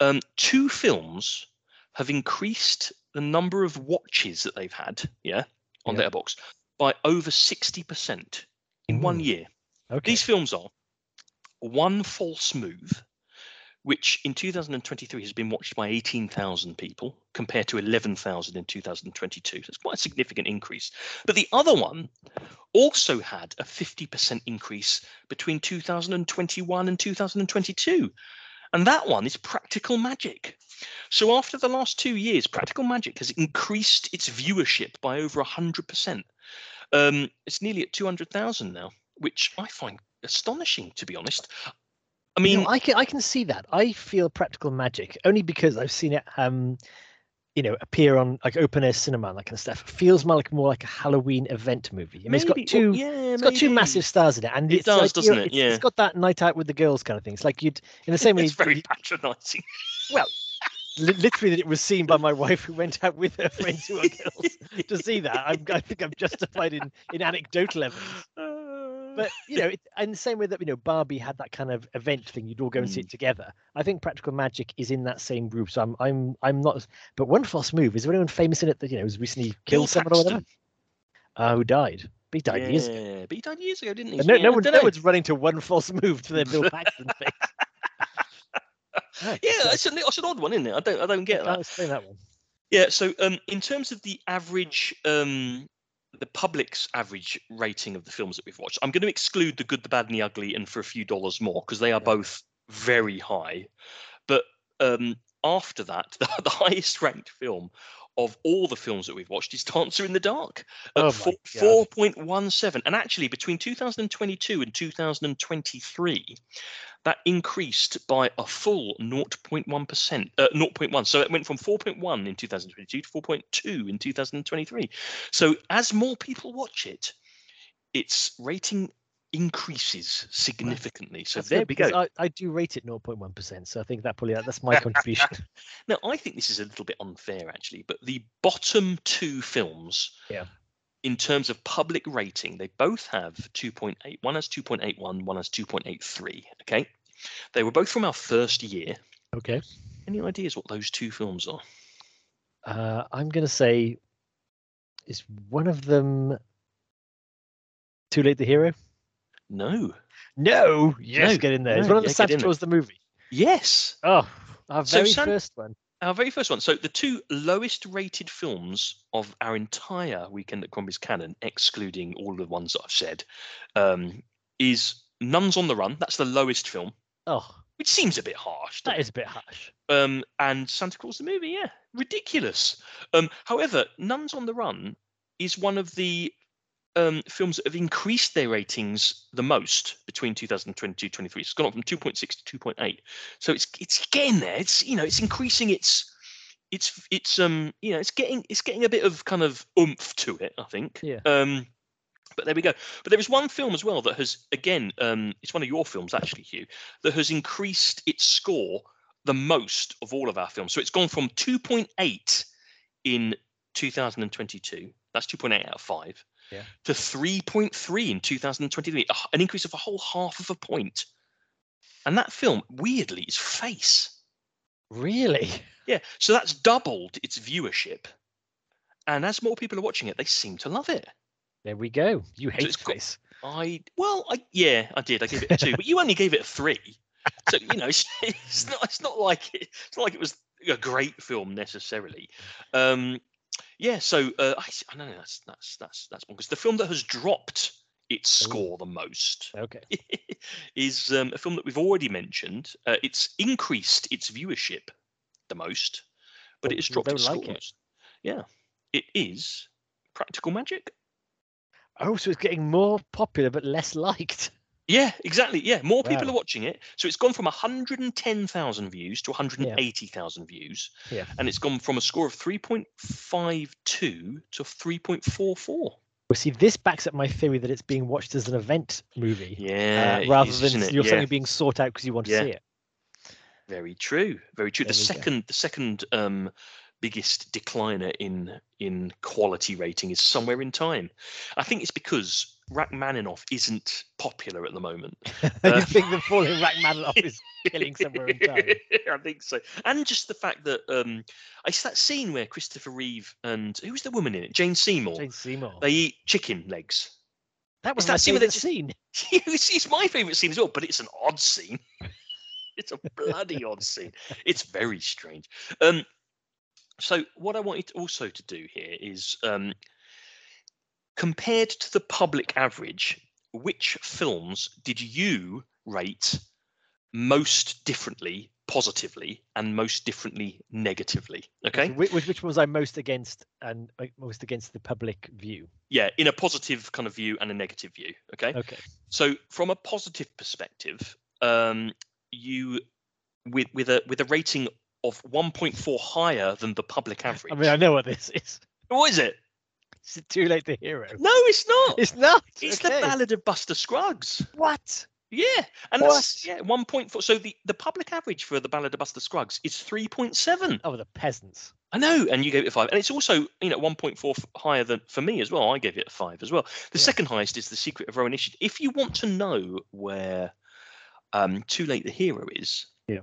A: um, two films have increased the number of watches that they've had, yeah, on
B: Yeah.
A: their box by over 60% in one
B: Mm.
A: year.
B: Okay.
A: These films are One False Move, which in 2023 has been watched by 18,000 people compared to 11,000 in 2022. So it's quite a significant increase. But the other one also had a 50% increase between 2021 and 2022. And that one is Practical Magic. So after the last two years, Practical Magic has increased its viewership by over 100%. Um, it's nearly at 200,000 now, which I find astonishing, to be honest. I
B: You
A: mean,
B: know, I can I can see that. I feel practical magic only because I've seen it um you know appear on like open air cinema and that kind of stuff. It feels more like more like a Halloween event movie. I mean, it's got two
A: well, yeah,
B: it's got two massive stars in it, and
A: It
B: it's
A: does,
B: like,
A: doesn't
B: you know,
A: it? Yeah.
B: it's got that night out with the girls kind of thing. It's like you'd in the same <laughs> way.
A: It's very patronising. <laughs>
B: Well, literally that it was seen by my wife who went out with her friends who are <laughs> girls to see that. I'm, I think I'm justified in in anecdotal evidence. But you know, it, in the same way that you know Barbie had that kind of event thing, you'd all go and see
A: Mm.
B: it together. I think Practical Magic is in that same group. So I'm I'm I'm not. But one false move. Is there anyone famous in it that you know has recently killed someone or whatever? Uh, who died? But He died years ago.
A: Yeah, but he died years ago, didn't he?
B: No,
A: Yeah,
B: no, one, no one's running to one false move to their Bill Paxton <laughs> thing.
A: Yeah, it's, a, it's an odd one, isn't it? I don't, I don't get
B: I
A: that.
B: explain that one.
A: Yeah, so um, in terms of the average, um, the public's average rating of the films that we've watched, I'm going to exclude the good, the bad, and the ugly, and for a few dollars more because they are
B: Yeah.
A: both very high. But um, after that, the, <laughs> the highest ranked film of all the films that we've watched is <laughs> Dancer in the Dark at
B: Oh
A: four- 4.17. And actually, between 2022 and 2023, that increased by a full 0.1%, uh, 0.1. So it went from 4.1 in 2022 to 4.2 in 2023. So as more people watch it, its rating increases significantly. So there we go.
B: I, I do rate it 0.1%. So I think that probably that's my <laughs> contribution.
A: Now, I think this is a little bit unfair, actually, but the bottom two films,
B: Yeah.
A: in terms of public rating, they both have 2.8. One has 2.81, one has 2.83. Okay. They were both from our first year.
B: Okay.
A: Any ideas what those two films are?
B: Uh, I'm going to say, is one of them Too Late the Hero?
A: No.
B: No. Yes,
A: No,
B: get in there. It's one of the
A: yeah.
B: Claus the movie.
A: Yes.
B: Oh, our
A: So
B: very
A: San-
B: first one.
A: Our very first one. So the two lowest rated films of our entire Weekend at Crombie's canon, excluding all the ones that I've said, um, is Nuns on the Run. That's the lowest film,
B: Oh,
A: which seems a bit harsh.
B: that is a bit harsh.
A: um, and Santa Claus the movie, yeah, ridiculous. Um, however, Nuns on the Run is one of the um, films that have increased their ratings the most between 2022 23. It's gone up from 2.6 to 2.8. So it's it's getting there. It's you know it's increasing its it's it's um you know it's getting it's getting a bit of kind of oomph to it. I think.
B: Yeah.
A: Um, but there we go. But there is one film as well that has again um it's one of your films actually, Hugh, that has increased its score the most of all of our films. So it's gone from 2.8 in 2022. That's 2.8 out of 5.
B: Yeah.
A: To 3.3 in 2023. An increase of a whole half of a point. And that film, weirdly, is Face.
B: Really?
A: Yeah. So that's doubled its viewership. and as more people are watching it, they seem to love it.
B: There we go. You hate
A: got-
B: face.
A: I well, I yeah, I did. I gave it a two, but you only gave it a three. So you know, <laughs> it's, it's not. It's not like it, it's not like it was a great film necessarily. Um, yeah. So uh, I, I don't know. That's that's that's that's because the film that has dropped its
B: Ooh.
A: score the most
B: Okay. <laughs>
A: is um, a film that we've already mentioned. Uh, it's increased its viewership the most, but
B: But
A: it has dropped its
B: like
A: score
B: it.
A: Yeah, it is Practical Magic.
B: Oh, so it's getting more popular but less liked.
A: Yeah, exactly. Yeah, more people
B: Wow.
A: are watching it. So it's gone from 110,000 views to 180,000 views.
B: Yeah.
A: And it's gone from a score of 3.52 to 3.44.
B: Well, see, this backs up my theory that it's being watched as an event movie
A: Yeah.
B: uh, rather
A: is,
B: than you're
A: yeah,
B: suddenly being sought out because you want to
A: Yeah.
B: see it.
A: very true. Very true. The
B: There go.
A: second, the second um, biggest decliner in in quality rating is somewhere in time. I think it's because Rachmaninoff isn't popular at the moment. <laughs>
B: you
A: Uh,
B: think the falling Rachmaninoff is <laughs> killing somewhere in time? <laughs>
A: I think so. And just the fact that um it's that scene where Christopher Reeve and who's the woman in it? Jane Seymour.
B: Jane Seymour.
A: They eat chicken legs.
B: that was
A: that scene where they
B: favourite
A: just-
B: scene.
A: it's, it's my favourite scene as well, but it's an odd scene. it's a bloody odd scene. It's very strange. Um so what I wanted also to do here is um compared to the public average, which films did you rate most differently positively and most differently negatively? Okay.
B: Which, which, was I most against and most against the public view?
A: Yeah, in a positive kind of view and a negative view. Okay.
B: Okay.
A: So from a positive perspective, um, you with with a with a rating of 1.4 higher than the public average. <laughs>
B: I mean, I know what this is.
A: what is it? <laughs>
B: Is it too late the hero?
A: No, it's not. <laughs>
B: It's not.
A: It's
B: okay.
A: the Ballad of Buster Scruggs.
B: What?
A: Yeah, and that's yeah 1.4. So the the public average for the Ballad of Buster Scruggs is 3.7.
B: Oh, the peasants.
A: I know, and you gave it a five, and it's also you know 1.4 higher than for me as well. I gave it a five as well. The
B: Yeah.
A: second highest is the Secret of Roan Inish. If you want to know where um Too Late the Hero is, yeah,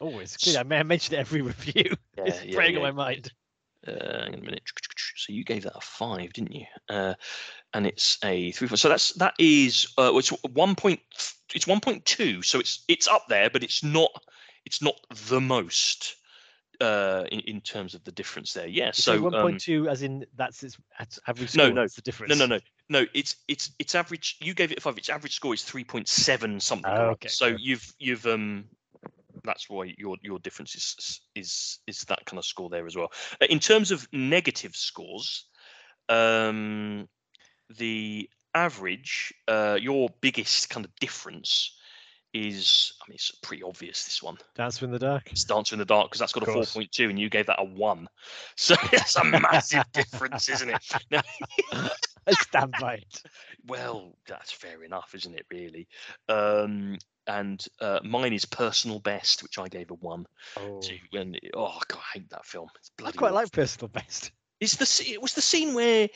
B: Always good. I I mentioned it every <laughs> review. it's
A: yeah,
B: preying
A: yeah,
B: on my mind.
A: Uh, hang on a minute. <tsk> So you gave that a five, didn't you? Uh, and it's a three. four. So that's that is uh, it's one point. It's one point two. So it's it's up there, but it's not it's not the most uh, in, in terms of the difference there. Yeah.
B: So,
A: So
B: one
A: um,
B: point two, as in that's its average
A: No,
B: score.
A: no,
B: that's the difference.
A: no, no, no, no. It's it's it's average. You gave it a five. Its average score is three point seven something.
B: Oh, okay,
A: So you've you've um. That's why your your difference is is is that kind of score there as well. Uh, In terms of negative scores, um, the average, uh, your biggest kind of difference is, I mean, it's pretty obvious. This one,
B: Dancer in the dark.
A: it's Dancer in the Dark, because that's got a four point two, and you gave that a one. <laughs> So it's a massive <laughs> difference, isn't it? <laughs> Now,
B: I stand by it.
A: well, that's fair enough, isn't it? Really. Um, and uh, mine is personal best, which I gave a one
B: Oh.
A: to. And oh god, I hate that film. It's
B: I quite
A: awful.
B: like personal best.
A: It's the it was the scene where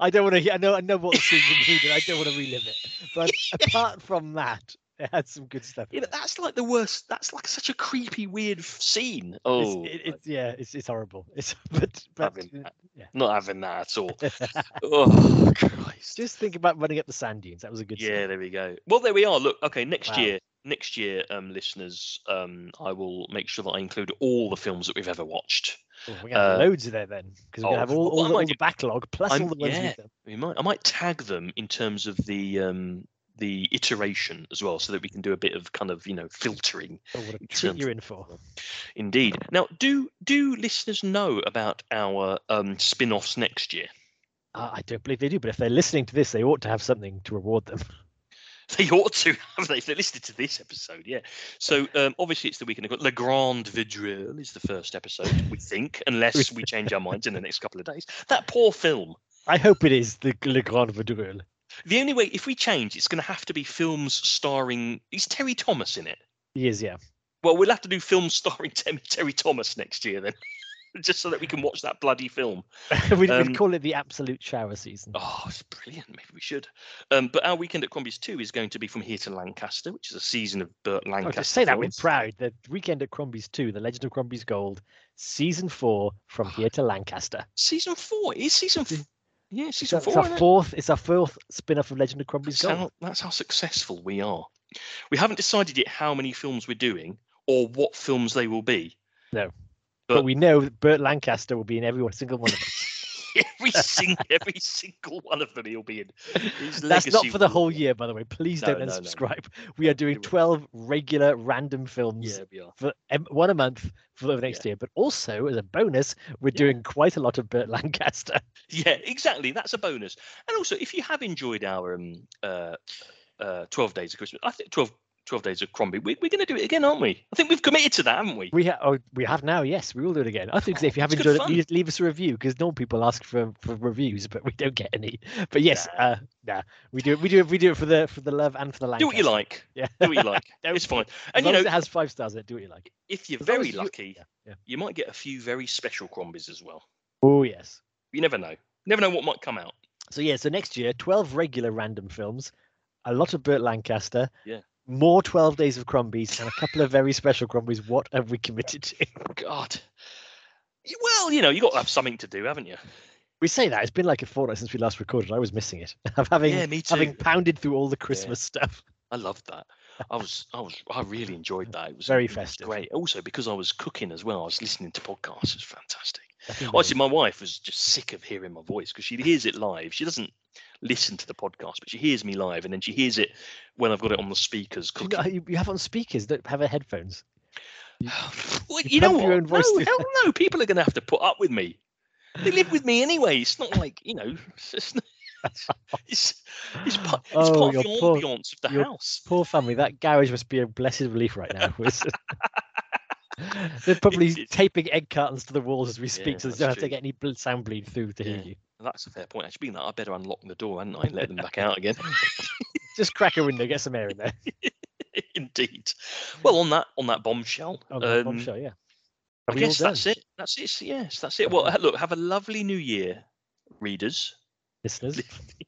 B: I don't want to. I know. I know what the scene included. I don't want to relive it. But apart from that, <laughs> it had some good stuff.
A: yeah,
B: in
A: but that's like the worst. That's like such a creepy, weird scene.
B: It's,
A: Oh,
B: it, it's yeah. It's it's horrible. <laughs> It's but but
A: Having-
B: yeah.
A: not having that at all. <laughs> oh Christ.
B: Just think about running up the sand dunes. That was a good.
A: yeah,
B: scene.
A: there we go. Well, there we are. Look, okay, next
B: Wow.
A: year, next year, um, listeners, um, I will make sure that I include all the films that we've ever watched.
B: Oh, we're gonna have
A: Uh,
B: loads of there then, because we're
A: oh,
B: gonna have all, all, the, all the
A: do-
B: backlog plus
A: I'm-
B: all the ones
A: yeah. We might, I might tag them in terms of the um, the iteration as well, so that we can do a bit of kind of you know filtering.
B: Oh, what a treat you're in for.
A: Indeed. Now, do do listeners know about our um, spin-offs next year?
B: Uh, I don't believe they do, but if they're listening to this, they ought to have something to reward them. <laughs>
A: They ought to <laughs> have they if they listened to this episode, yeah. So um, obviously it's the weekend. Le Grand Vadrouille is the first episode, we think, unless we change our minds in the next couple of days. That poor film.
B: I hope it is the Le Grand Vadrouille.
A: The only way, if we change, it's going to have to be films starring. Is Terry Thomas in it?
B: He is, yeah.
A: Well, we'll have to do films <laughs> starring Terry Thomas next year then. <laughs> just so that we can watch that bloody film. <laughs>
B: we'd,
A: Um,
B: we'd call it the absolute shower season.
A: Oh, it's brilliant. Maybe we should. Um, but our weekend at Crombie's 2 is going to be from here to Lancaster, which is a season of Burt
B: Oh,
A: Lancaster.
B: just say that with
A: films.
B: proud. The weekend at Crombie's 2, The Legend of Crombie's Gold, season four, from here to Lancaster.
A: Season four. Is season
B: See-
A: f- Yeah,
B: It's
A: season
B: our,
A: four.
B: our fourth. It's our fourth spin-off of Legend of Crombie's
A: That's
B: Gold.
A: how, that's how successful we are. We haven't decided yet how many films we're doing or what films they will be.
B: No.
A: But-
B: But we know that Burt Lancaster will be in every single one of them.
A: Every single <laughs> every single one of them he'll be in. His
B: That's not for the whole year, by the way. Please
A: No,
B: don't
A: no, no, no.
B: unsubscribe. We are doing 12 regular random films
A: Yeah, we are.
B: for one a month for the next year. But also, as a bonus, we're
A: Yeah.
B: doing quite a lot of Burt Lancaster. <laughs>
A: Yeah, exactly. That's a bonus. And also, if you have enjoyed our um, uh, uh, 12 days of Christmas, I think 12, 12 days of Crombie, we, we're going to do it again, aren't we? I think we've committed to that, haven't we?
B: We ha- oh, we have now. Yes, we will do it again. I think
A: Oh,
B: if you have enjoyed it, leave, leave us a review because normal people ask for, for reviews, but we don't get any. But yes,
A: Nah.
B: uh, nah, we do it. We do it. We do it for the for the love and for the
A: language.
B: Do
A: what you like.
B: Yeah,
A: Do what you like. <laughs> It's fine. And you know,
B: it has five stars, in it do what you like.
A: if you're
B: as
A: very
B: as you-
A: lucky,
B: Yeah, yeah.
A: you might get a few very special Crombies as well.
B: Oh yes.
A: You never know. Never know what might come out.
B: So yeah, so next year, twelve regular random films, a lot of Burt Lancaster.
A: Yeah.
B: More twelve days of Crombies and a couple of very special Crombies. What have we committed to?
A: God. Well, you know, you got to have something to do, haven't you?
B: We say that it's been like a fortnight since we last recorded. I was missing it. Of <laughs> having
A: Yeah, me too.
B: having pounded through all the Christmas stuff.
A: I loved that. I was, I was, I really enjoyed that. It was
B: Very
A: it was
B: festive.
A: great. Also, because I was cooking as well, I was listening to podcasts. It was fantastic. Honestly, my wife was just sick of hearing my voice because she hears it live. She doesn't listen to the podcast, but she hears me live, and then she hears it when I've got it on the speakers
B: you,
A: cooking.
B: you, you have on speakers. Don't have a headphones. <sighs>
A: well,
B: you
A: you know what?
B: your own voice
A: no, hell no. People are going to have to put up with me. They live with me anyway. It's not like you know. <laughs> It's, it's, it's, part, it's
B: Oh,
A: part of the
B: poor-
A: ambience of the house.
B: Poor family. That garage must be a blessed relief right now. <laughs> They're probably
A: it's-
B: taping egg cartons to the walls as we speak,
A: Yeah,
B: so they don't have to get any sound bleed through to hear you.
A: That's a fair point. Actually, being that, I better unlock the door, hadn't I, and let them back out again. <laughs>
B: Just crack a window, get some air in there. <laughs>
A: Indeed. Well, on that on that bombshell,
B: Oh, the
A: um,
B: bombshell, yeah.
A: I
B: Are all
A: guess that's it. That's it. Yes, that's it. Well, look, have a lovely New Year, readers.
B: listeners.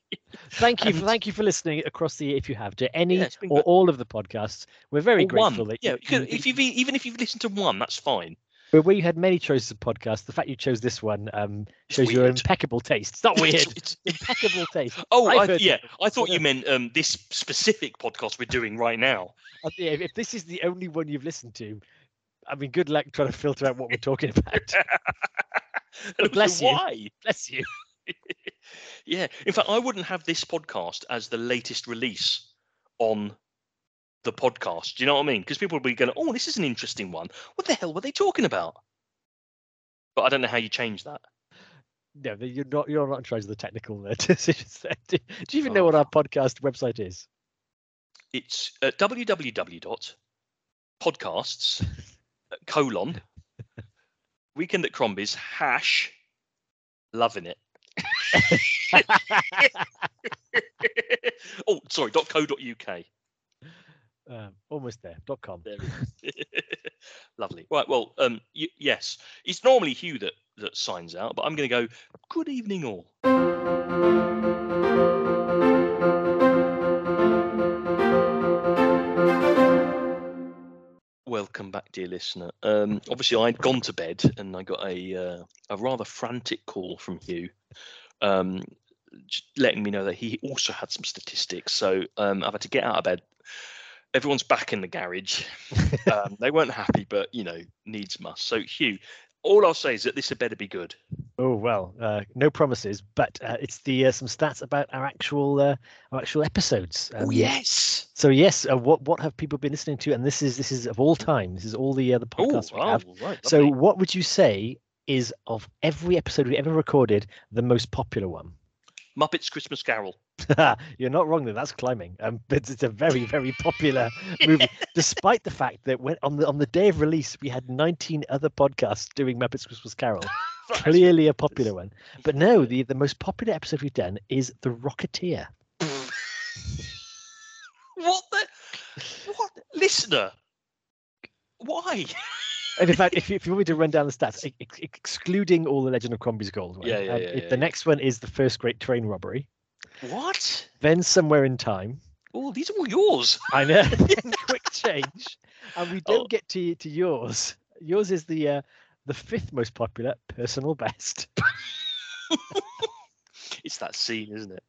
B: <laughs> thank you, for, thank you for listening across the year. If you have to any
A: Yeah,
B: or
A: good.
B: all of the podcasts, we're very
A: Or
B: grateful
A: one.
B: that
A: yeah,
B: you,
A: you could, if you've even if you've listened to one, that's fine.
B: But where you had many choices of podcasts, the fact you chose this one um, shows your impeccable taste. It's not weird.
A: It's- <laughs>
B: impeccable taste.
A: oh, I, yeah. I thought you <laughs> meant um, this specific podcast we're doing right now.
B: Uh, yeah, if, if this is the only one you've listened to, I mean, good luck trying to filter out what we're talking about. <laughs> Bless you.
A: Why?
B: Bless you.
A: Yeah. In fact, I wouldn't have this podcast as the latest release on the podcast. Do you know what I mean? Because people will be going, "Oh, this is an interesting one. What the hell were they talking about?" But I don't know how you change that.
B: No, you're not. You're not in charge of the technical uh, <laughs> decisions. there. Do, do you even know
A: Oh.
B: what our podcast website is?
A: It's uh, www.podcasts uh, colon <laughs> weekend at Crombie's hash loving it. <laughs> oh, sorry. dot co. dot uk.
B: Um, almost there. Dot com.
A: There. <laughs> Lovely. Right. Well, um, y- yes, it's normally Hugh that that signs out, but I'm going to go. Good evening, all. Welcome back, dear listener. Um, obviously, I'd gone to bed and I got a uh, a rather frantic call from Hugh, um, letting me know that he also had some statistics. So um, I've had to get out of bed. Everyone's back in the garage. <laughs> um, they weren't happy, but you know, needs must. So Hugh, all I'll say is that this had better be good.
B: Oh well, uh, no promises, but uh, it's the uh, some stats about our actual uh, our actual episodes.
A: oh
B: Um,
A: yes.
B: So yes, uh, what what have people been listening to? And this is this is of all time. This is all the other
A: Oh,
B: podcasts we
A: oh,
B: have.
A: right.
B: So what would you say is of every episode we ever recorded the most popular one?
A: Muppets Christmas Carol. <laughs>
B: You're not wrong there. That's climbing. Um, <laughs> but it's a very, very popular movie, <laughs> despite the fact that when on the on the day of release we had 19 other podcasts doing Muppets Christmas Carol. Clearly a popular one. But no, the the most popular episode we've done is The Rocketeer.
A: what the? What listener? Why?
B: And in fact, if you, if you want me to run down the stats, ex- ex- excluding all the Legend of Crombie's Gold, right,
A: Yeah, yeah,
B: um,
A: yeah, yeah,
B: the
A: yeah.
B: next one is the first great train robbery.
A: What?
B: Then somewhere in time.
A: Oh, these are all yours.
B: I know. <laughs> quick change, and we don't
A: Oh.
B: get to to yours. Yours is the uh, the fifth most popular personal best. <laughs>
A: It's that scene, isn't it?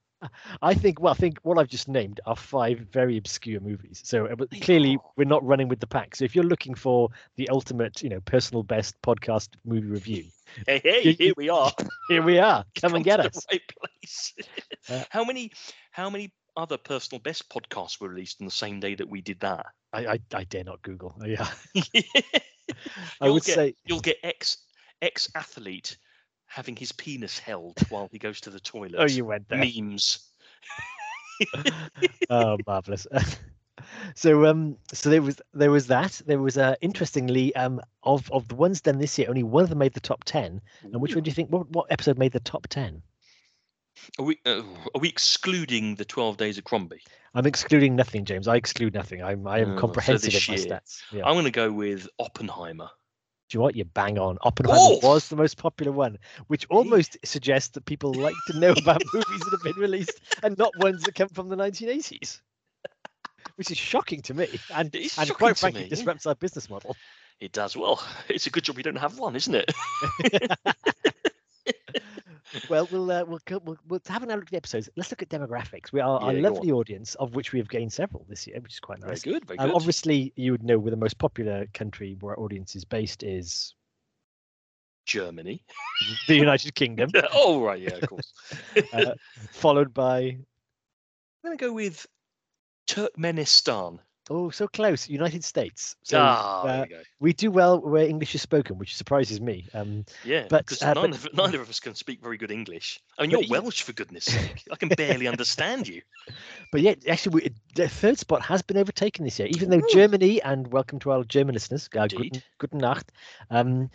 B: I think. Well, I think what I've just named are five very obscure movies. So uh, clearly, we're not running with the pack. So if you're looking for the ultimate, you know, personal best podcast movie review,
A: Hey, hey, <laughs> here we are.
B: here we are. Come and get us.
A: Right place.
B: Uh, <laughs>
A: how many? How many other personal best podcasts were released on the same day that we did that?
B: I, I, I dare not Google. <laughs> Yeah, I would
A: get-
B: say
A: You'll get ex ex athlete having his penis held while he goes to the toilet.
B: Oh, you went there.
A: memes.
B: oh, marvelous. So, um, so there was there was that. There was uh, interestingly, um, of of the ones done this year, only one of them made the top ten. And which one do you think? What what episode made the top ten?
A: Are we, uh, are we excluding the 12 Days of Crombie?
B: I'm excluding nothing, James. I exclude nothing. I'm I
A: Oh,
B: am
A: so
B: comprehensive
A: this
B: in my stats. Yeah.
A: I'm going to go with Oppenheimer.
B: Do you know what? You bang on. Oppenheimer
A: Oh!
B: was the most popular one, which almost suggests that people like to know about <laughs> movies that have been released and not ones that come from the 1980s. Which is shocking to me, and,
A: It is
B: and quite frankly
A: me, yeah.
B: disrupts our business model.
A: It does well. <laughs> It's a good job we don't have one, isn't it? <laughs>
B: Well, we'll uh, we'll, we'll we'll have another look at the episodes. Let's look at demographics. We are
A: Yeah, go
B: lovely audience, of which we have gained several this year, which is quite
A: Very
B: nice.
A: good. Very
B: Um,
A: good.
B: obviously, you would know where the most popular country where our audience is based is
A: Germany. <laughs>
B: the United Kingdom,
A: oh right, yeah, of course.
B: uh, followed by
A: I'm going to go with Turkmenistan.
B: oh, so close, United States. So
A: ah,
B: uh,
A: there we go.
B: we do well where English is spoken, which surprises me. Um,
A: Yeah,
B: but, uh,
A: none
B: but-
A: of, neither of us can speak very good English. I mean, you're Welsh, for goodness <laughs> sake. I can barely understand you.
B: but yeah, actually, we, the third spot has been overtaken this year, even though
A: Ooh.
B: Germany and welcome to our German listeners, uh, guten, guten Nacht, um,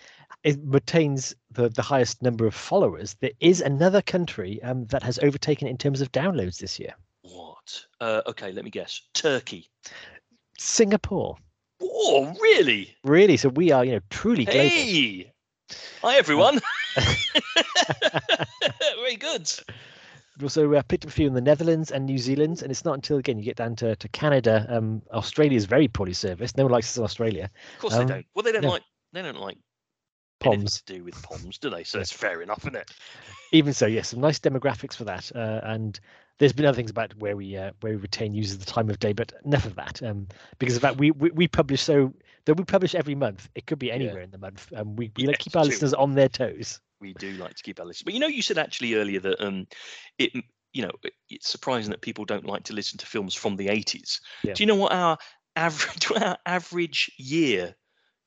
B: it retains the, the highest number of followers. There is another country um, that has overtaken it in terms of downloads this year.
A: Uh, okay, let me guess. Turkey.
B: Singapore,
A: Oh, really?
B: really. So we are, you know, truly global.
A: Hey! Hi, everyone. <laughs> <laughs> Very good.
B: Also uh, picked up a few in the Netherlands and New Zealand, and it's not until again you get down to, to Canada. Um, Australia is very poorly serviced. No one likes us in Australia.
A: Of course
B: Um,
A: they don't. Well, they don't
B: no.
A: like. They don't like
B: Poms.
A: to do with poms, do they? So
B: Yeah.
A: it's fair enough, isn't it?
B: Even so, yes, some nice demographics for that. Uh, and there's been other things about where we uh, where we retain users at the time of day, but enough of that. Um, because of that, we, we we publish so that we publish every month, it could be anywhere in the month. Um, we we like keep our listeners on their toes.
A: We do like to keep our listeners. But you know, you said actually earlier that um, it you know it- it's surprising that people don't like to listen to films from the 80s.
B: Yeah.
A: Do you know what our average <laughs> what our average year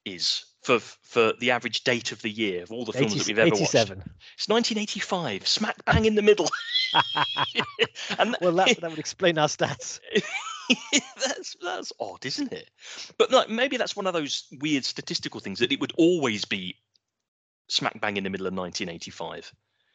A: is for for the average date of the year of all the films
B: 80
A: that we've ever watched?
B: 87.
A: It's 1985, smack bang in the middle. <laughs> and
B: Well, that <laughs> that would explain our stats. <laughs>
A: that's that's odd, isn't it? But like maybe that's one of those weird statistical things that it would always be smack bang in the middle of 1985,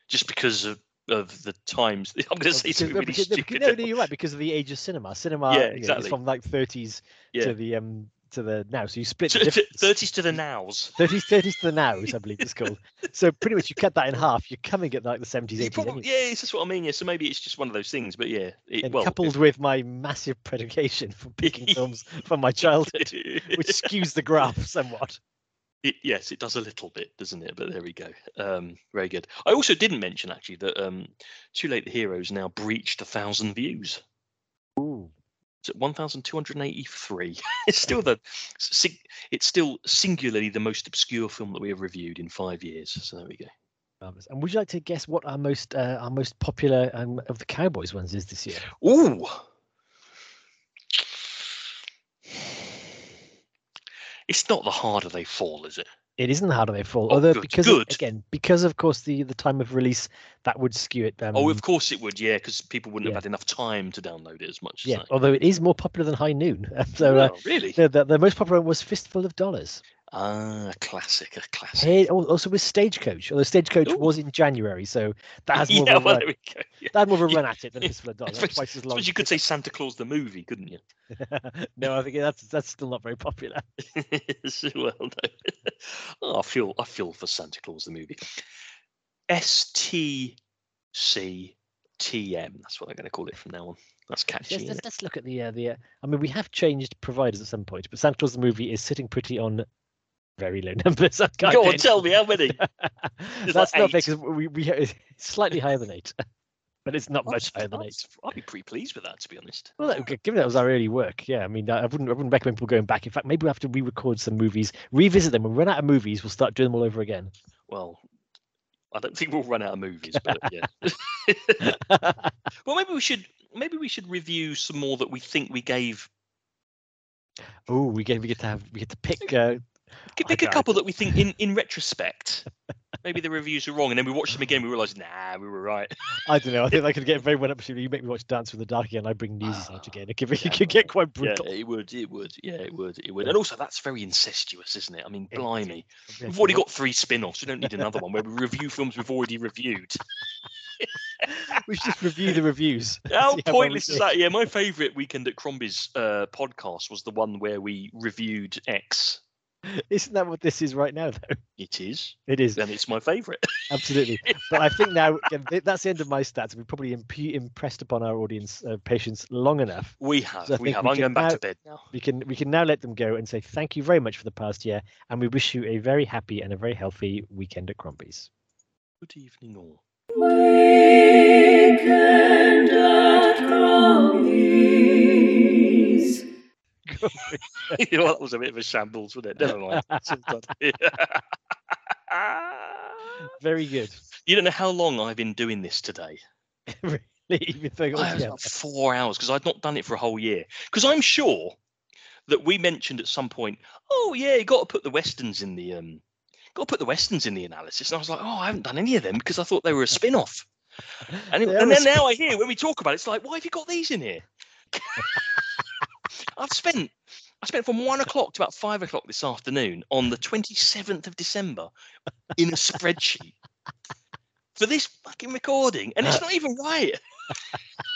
A: just because of of the times. I'm going to say something
B: no,
A: really
B: because- no,
A: stupid.
B: no, no, you're right because of the age of cinema. Cinema
A: Yeah,
B: you know, is
A: exactly.
B: from like 30s
A: Yeah.
B: to the um to the now. So you split the
A: To- to-
B: difference.
A: 30s to the nows. <laughs>
B: 30s, 30s to the nows, I believe it's <laughs> called. So pretty much you cut that in half, you're coming at like the 70s, 80s.
A: yeah, it's just what I mean. Yeah, so maybe it's just one of those things. But yeah, it, well,
B: coupled with my massive predication for <laughs> picking films from my childhood, which skews the graph somewhat.
A: It, yes, it does a little bit, doesn't it? But there we go. Um, very good. I also didn't mention actually that um, Too Late the Heroes now breached a thousand views.
B: Ooh.
A: It's at 1,283. <laughs> it's still the it's still singularly the most obscure film that we have reviewed in five years. So there we go.
B: And would you like to guess what our most uh, our most popular um, of the Cowboys ones is this year?
A: Ooh. It's not the harder they fall, is it?
B: It isn't Harder They Fall,
A: Oh,
B: although
A: good,
B: because
A: good.
B: again because of course the the time of release that would skew it. Um,
A: oh, of course it would, yeah, because people wouldn't
B: yeah.
A: have had enough time to download it as much
B: yeah.
A: they.
B: Although it is more popular than High Noon, <laughs> so uh,
A: Oh, really?
B: the, the the most popular one was Fistful of Dollars.
A: Ah, a classic, a classic.
B: Al- also with Stagecoach, although Stagecoach
A: Ooh.
B: was in January, so that has <laughs> more,
A: yeah,
B: of, a
A: well,
B: run,
A: we. Yeah.
B: that had more of a run at it than Fistful of Dollars. Twice as long.
A: you could say Santa Claus the movie, couldn't you? <laughs>
B: no, I think that's that's still not very popular. <laughs>
A: well, no. oh, I feel I feel for Santa Claus the movie. S T C T M. That's what I'm going to call it from now on. That's catchy.
B: Let's, let's, let's look at the uh, the. Uh, I mean, we have changed providers at some point, but Santa Claus the movie is sitting pretty on very low <laughs> numbers. I can't
A: Go on, tell me how many. <laughs>
B: into-
A: like
B: That's not fair because we we it's slightly higher than eight, <laughs> but it's not much higher than eight.
A: I'd be pretty pleased with that, to be honest.
B: Well, that, given that was our early work, yeah. I mean, I wouldn't I wouldn't recommend people going back. In fact, maybe we have to re-record some movies, revisit them. When we run out of movies, we'll start doing them all over again.
A: Well, I don't think we'll run out of movies, but yeah. well, maybe we should maybe we should review some more that we think we gave.
B: oh, we get we get to have we get to pick. Uh,
A: Pick
B: I
A: pick a couple that we think, in in retrospect, maybe the reviews are wrong, and then we watch them again. We realise, nah, we were right.
B: I don't know. I think <laughs> I could get very well up to you. make me watch Dancer in the Dark again. I bring Newsies out
A: Ah,
B: again. It could,
A: yeah,
B: it could get quite
A: Yeah,
B: brutal.
A: it would, it would, yeah, it would, it would. And also, that's very incestuous, isn't it? I mean, blimey,
B: Yeah,
A: we've already got three spin-offs. We don't need another one where we review films we've already reviewed. <laughs>
B: We should just review the reviews. <laughs>
A: How
B: see how well we
A: pointless is that? Yeah, my favourite Weekend at Crombie's uh, podcast was the one where we reviewed X. <laughs>
B: Isn't that what this is right now, though?
A: It is,
B: It is
A: and it's my favourite. <laughs>
B: absolutely. But I think now that's the end of my stats. We've probably imp- impressed upon our audience uh, patience long enough.
A: We have,
B: So
A: we have.
B: we
A: I'm
B: can
A: going back
B: now-
A: to bed now.
B: We can we can now let them go and say thank you very much for the past year, and we wish you a very happy and a very healthy weekend at Crombie's.
A: Good evening, all.
C: Weekend at Crombie's. <laughs>
A: you know, that was a bit of a shambles, wasn't it? Never mind. <laughs> Sometimes- <laughs>
B: very good.
A: you don't know how long I've been doing this today.
B: really, you've been throwing it all
A: I was four hours because I'd not done it for a whole year. Because I'm sure that we mentioned at some point, oh yeah, you got to put the westerns in the um, got to put the westerns in the analysis. And I was like, oh, I haven't done any of them because I thought they were a spin-off. And, it-
B: They are
A: and
B: a
A: then now I hear when we talk about it, it's like, why have you got these in here? I've spent I spent from one o'clock to about five o'clock this afternoon on the 27th of December in a spreadsheet for this fucking recording, and it's not even right. <laughs>